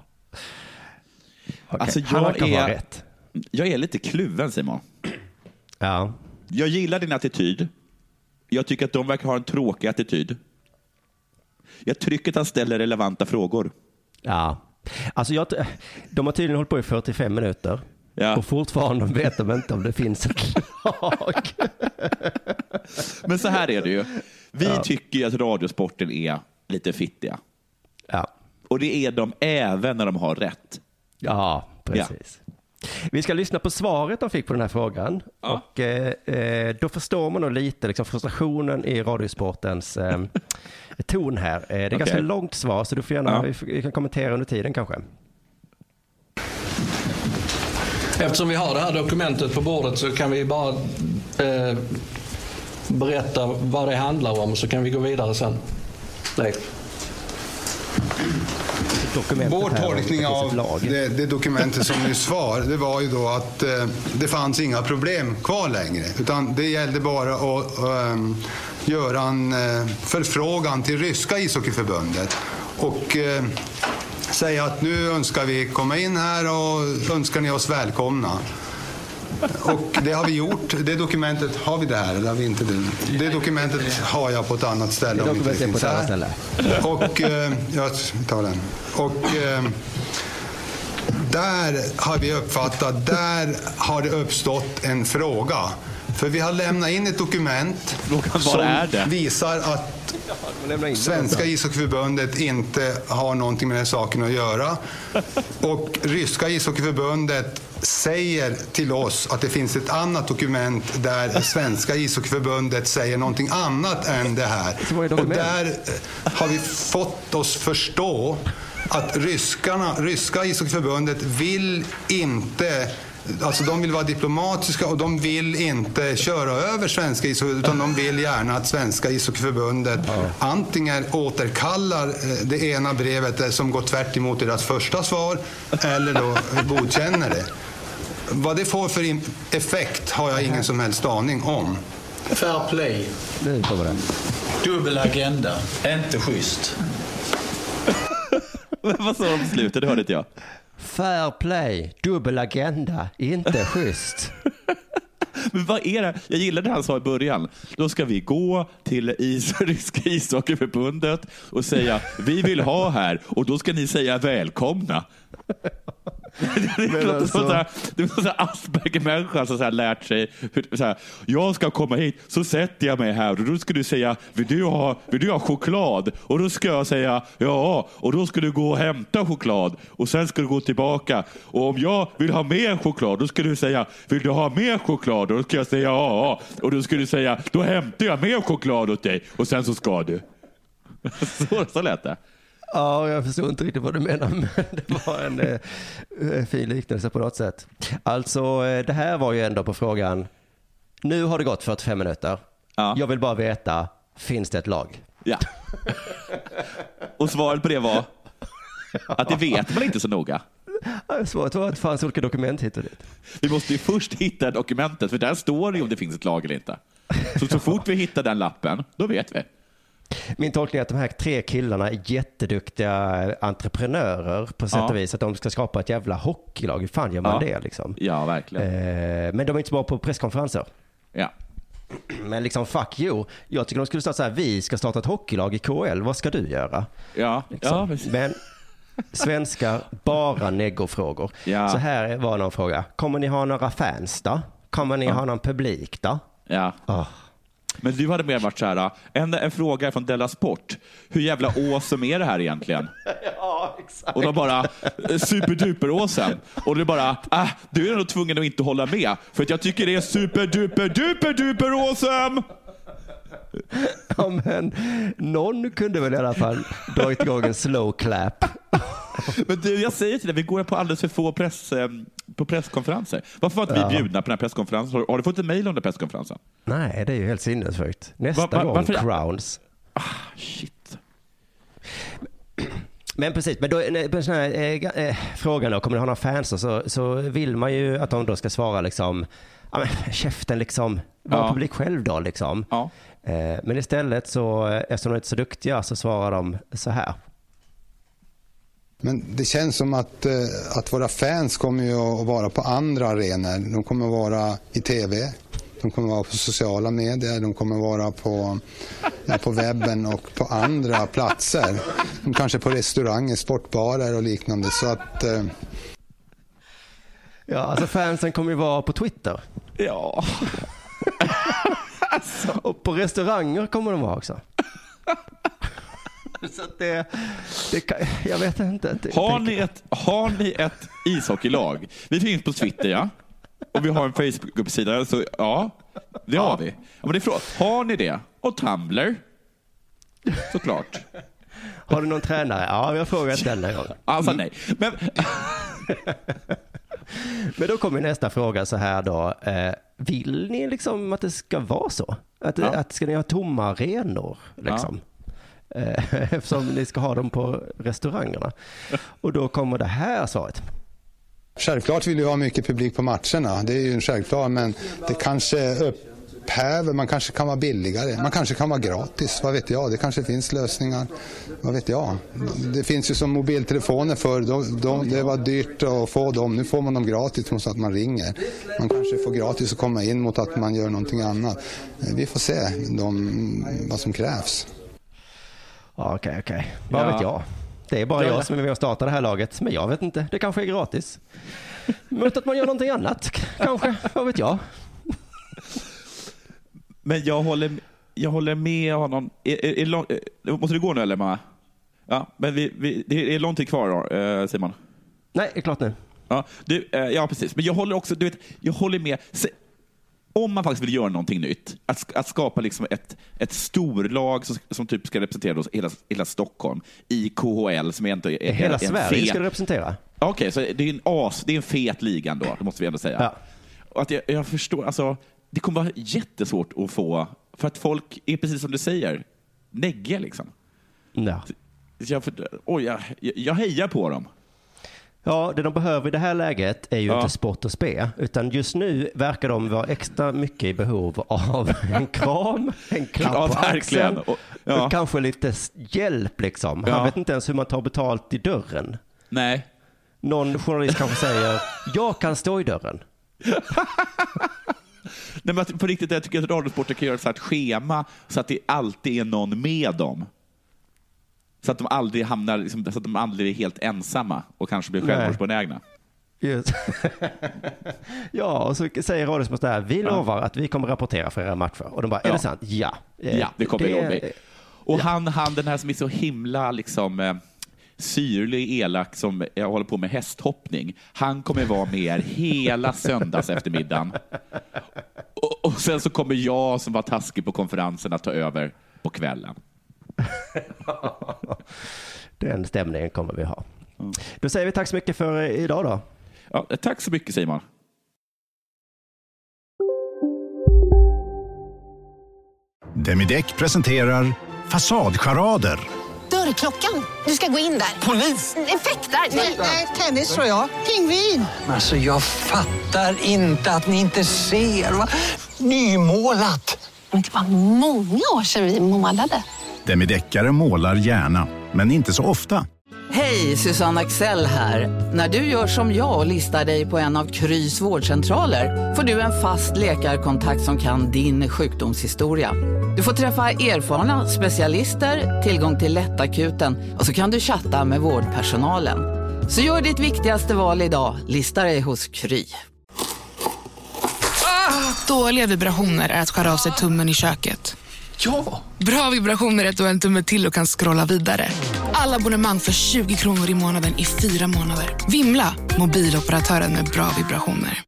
Okej, Alltså, han jag verkar ha är, rätt. jag är lite kluven Simon. Ja. Jag gillar din attityd. Jag tycker att de verkar ha en tråkig attityd. Jag tycker att han ställer relevanta frågor. Ja. Alltså jag, de har tydligen hållit på i 45 minuter. Och fortfarande vet de inte om det finns ett lag. [LAUGHS] Men så här är det ju. Vi Ja. tycker ju att radiosporten är lite fittiga. Ja. Och det är de även när de har rätt. Ja, precis. Vi ska lyssna på svaret de fick på den här frågan. Och eh, eh, då förstår man nog lite liksom, frustrationen i Radiosportens eh, ton här. Eh, det är Okej. ganska långt svar, så du får gärna, Ja. vi, får- vi kan kommentera under tiden kanske. Eftersom vi har det här dokumentet på bordet så kan vi bara eh, berätta vad det handlar om så kan vi gå vidare sen. Leif. Vår tolkning av det, det dokumentet som nyss var, det var ju då att eh, det fanns inga problem kvar längre. Utan det gällde bara att ehm, göra en eh, förfrågan till ryska ishockeyförbundet. Och eh, säga att nu önskar vi komma in här och önskar ni oss välkomna. Och det har vi gjort. Det dokumentet, har vi det här eller har vi inte det? Det dokumentet har jag på ett annat ställe. Det dokumentet är på ett annat ställe. Och, eh, jag tar den. Och eh, där har vi uppfattat, där har det uppstått en fråga För vi har lämnat in ett dokument som är det? visar att Svenska ishockeyförbundet inte har någonting med den här saken att göra. Och ryska ishockeyförbundet säger till oss att det finns ett annat dokument där [LAUGHS] svenska ishockeyförbundet säger någonting annat än det här. Och där eh, har vi fått oss förstå att ryskarna, ryska ishockeyförbundet vill inte Alltså de vill vara diplomatiska och de vill inte köra över svenska ishockeyförbundet utan de vill gärna att svenska ishockeyförbundet antingen återkallar eh, det ena brevet som går tvärt emot deras första svar eller då godkänner det. Vad det får för effekt har jag ingen som helst aning om. Fair play. Nu kommer det. Dubbel agenda. Inte schysst. Vad sa de på slutet? Det hörde inte jag. Fair play, dubbel agenda, inte schysst. [LAUGHS] Men vad är det? Jag gillade det han sa i början. Då ska vi gå till is, [LAUGHS] ryska ishockeyförbundet och säga vi vill ha här och då ska ni säga välkomna. Det låter alltså- som det Asperger-människa som så här lärt sig. Så här, jag ska komma hit, så sätter jag mig här och då ska du säga, vill du, ha, vill du ha choklad? Och då ska jag säga, ja. Och då ska du gå och hämta choklad och sen ska du gå tillbaka. Och om jag vill ha mer choklad, då ska du säga, vill du ha mer choklad? Och då ska jag säga ja. Och då ska du säga, då hämtar jag mer choklad åt dig och sen så ska du. [LAUGHS] Så, så lät det. Ja, jag förstår inte riktigt vad du menar, men det var en eh, fin liknelse på något sätt. Alltså, eh, det här var ju ändå på frågan, nu har det gått 45 minuter. Jag vill bara veta, finns det ett lag? Ja. Och svaret på det var att det vet man inte så noga. Svaret var att det fanns olika dokument hit och dit. Vi måste ju först hitta dokumentet, för där står det ju om det finns ett lag eller inte. Så, så fort vi hittar den lappen, då vet vi. Min tolkning är att de här tre killarna är jätteduktiga entreprenörer på sätt Ja. och vis. Att de ska skapa ett jävla hockeylag. Hur fan gör man Ja. det liksom? Ja, verkligen. Eh, men de är inte så bra på presskonferenser. Ja. Men liksom fuck you. Jag tycker de skulle starta så här, vi ska starta ett hockeylag i KL. Vad ska du göra? Ja, Liksom. ja precis. Men svenskar, bara neggofrågor. Ja. Så här var någon fråga. Kommer ni ha några fans då? Kommer ni ha någon publik då? Ja. Ah. Men du hade mer varit så här, en, en fråga från Della Sport. Hur jävla awesome är det här egentligen? [LAUGHS] Ja, exakt. Och de bara, eh, superduper awesome. Och du bara, äh, du är nog tvungen att inte hålla med. För att jag tycker det är superduper duper duper awesome. [LAUGHS] Ja, men någon kunde väl i alla fall dragit igång en slow clap. [LAUGHS] Men du, jag säger till dig, vi går på alldeles för få press, eh, på presskonferenser. Varför var inte Ja. vi bjudna på den här presskonferensen? Har, du fått ett mejl under presskonferensen? Nej, det är ju helt sinnessjukt. Nästa Va- va- gång varför- crowns. Shit. Men precis, men då, på sån här, eh, eh, frågan då, kommer ni ha några fans då, så, så vill man ju att de då ska svara liksom, ja men [LAUGHS] käften liksom, var Ja. publik själv då liksom. Ja. Eh, men istället så, eh, eftersom de inte är så duktiga, så svarar de så här. Men det känns som att, eh, att våra fans kommer ju att vara på andra arenor. De kommer att vara i tv, de kommer att vara på sociala medier, de kommer att vara på, ja, på webben och på andra platser. De kanske på restauranger, sportbarer och liknande. Så att, eh, Ja, alltså fansen kommer ju vara på Twitter. Ja. [LAUGHS] Och på restauranger kommer de vara också. [LAUGHS] [LAUGHS] Så det, det kan, jag vet inte. Det, Har ni, ett, har ni ett ishockeylag? Vi finns på Twitter, ja. Och vi har en Facebook-sida, så ja, det har vi. Ja, men det är frågan, har ni det? Och Tumblr? Såklart. [LAUGHS] Har du någon tränare? Ja, vi har frågat denna gång. Alltså nej. Men, [LAUGHS] Men då kommer nästa fråga så här då. Eh, vill ni liksom att det ska vara så? Att, Ja. att ska ni ha tomma arenor? Liksom? Eh, Eh, [LAUGHS] eftersom ni ska ha dem på restaurangerna. Och då kommer det här svaret. Självklart vill vi ha mycket publik på matcherna, det är ju en självklar, men det kanske upphäver, man kanske kan vara billigare, man kanske kan vara gratis, vad vet jag, det kanske finns lösningar, vad vet jag. Det finns ju som mobiltelefoner förr, de, de, det var dyrt att få dem, nu får man dem gratis mot att man ringer. Man kanske får gratis att komma in mot att man gör någonting annat. Eh, vi får se de, vad som krävs. Ja, Okej, okej. Vad Ja. vet jag? Det är bara Ja, ja. jag som är med och startar det här laget. Men jag vet inte. Det kanske är gratis. Mot att man gör någonting annat. Kanske. Vad vet jag? Men jag håller, jag håller med honom. Är, är, är lång, eh, måste du gå nu eller? Mamma? Ja, men vi, vi, det är lång tid kvar då, eh, Simon. Nej, det är klart nu. Ja, du, eh, ja, precis. Men jag håller också, du vet, jag håller med. Om man faktiskt vill göra någonting nytt, att, att skapa liksom ett, ett storlag som, som typ ska representera oss, hela, hela Stockholm i KHL, som egentligen är Hela en Sverige fet- ska du representera. Okej, så det är en as, det är en fet liga ändå, det måste vi ändå säga. Ja. Och att jag, jag förstår, alltså, det kommer vara jättesvårt att få, för att folk är precis som du säger, negge liksom. Ja. Jag, för, oj, jag, jag hejar på dem. Ja, det de behöver i det här läget är ju Ja. inte sport och spe, utan just nu verkar de vara extra mycket i behov av [LAUGHS] en kram, en klapp Ja, på axeln Och- ja. och kanske lite hjälp liksom. Han vet inte ens hur man tar betalt i dörren. Nej. Någon journalist kanske säger, jag kan stå i dörren. [LAUGHS] Nej, men på riktigt, jag tycker att Radiosporten kan göra ett här schema så att det alltid är någon med dem. Så att de aldrig hamnar, liksom, så att de aldrig är helt ensamma och kanske blir självmordsbenägna. [LAUGHS] Ja, och så säger Radiosport där, vi lovar att vi kommer rapportera för era matcher. Och de bara, är Ja. det sant? Ja. Eh, Ja, det kommer det- jag ihåg. Och han, han, den här som är så himla liksom, eh, syrlig, elak, som jag håller på med hästhoppning, han kommer vara med er hela söndags eftermiddagen. [LAUGHS] Och, och sen så kommer jag som var taskig på konferensen att ta över på kvällen. [LAUGHS] Den stämningen kommer vi ha. Då säger vi tack så mycket för eh, idag då. Ja, tack så mycket Simon. Demideck presenterar Fasadcharader. Dörrklockan. Du ska gå in där. Polis? Effektar? Nej, tennis tror jag. Pingvin. Alltså jag fattar inte att ni inte ser. Va? Nymålat! Men det var många år sedan vi målade. Demideckare målar gärna, men inte så ofta. Hej, Susanne Axel här. När du gör som jag och listar dig på en av Krys vårdcentraler får du en fast läkarkontakt som kan din sjukdomshistoria. Du får träffa erfarna specialister, tillgång till lättakuten och så kan du chatta med vårdpersonalen. Så gör ditt viktigaste val idag, lista dig hos Kry. Dåliga vibrationer är att skära av sig tummen i köket. Ja! Bra vibrationer är ett och en tumme till och kan scrolla vidare. Alla abonnemang för 20 kronor i månaden i fyra månader. Vimla! Mobiloperatören med bra vibrationer.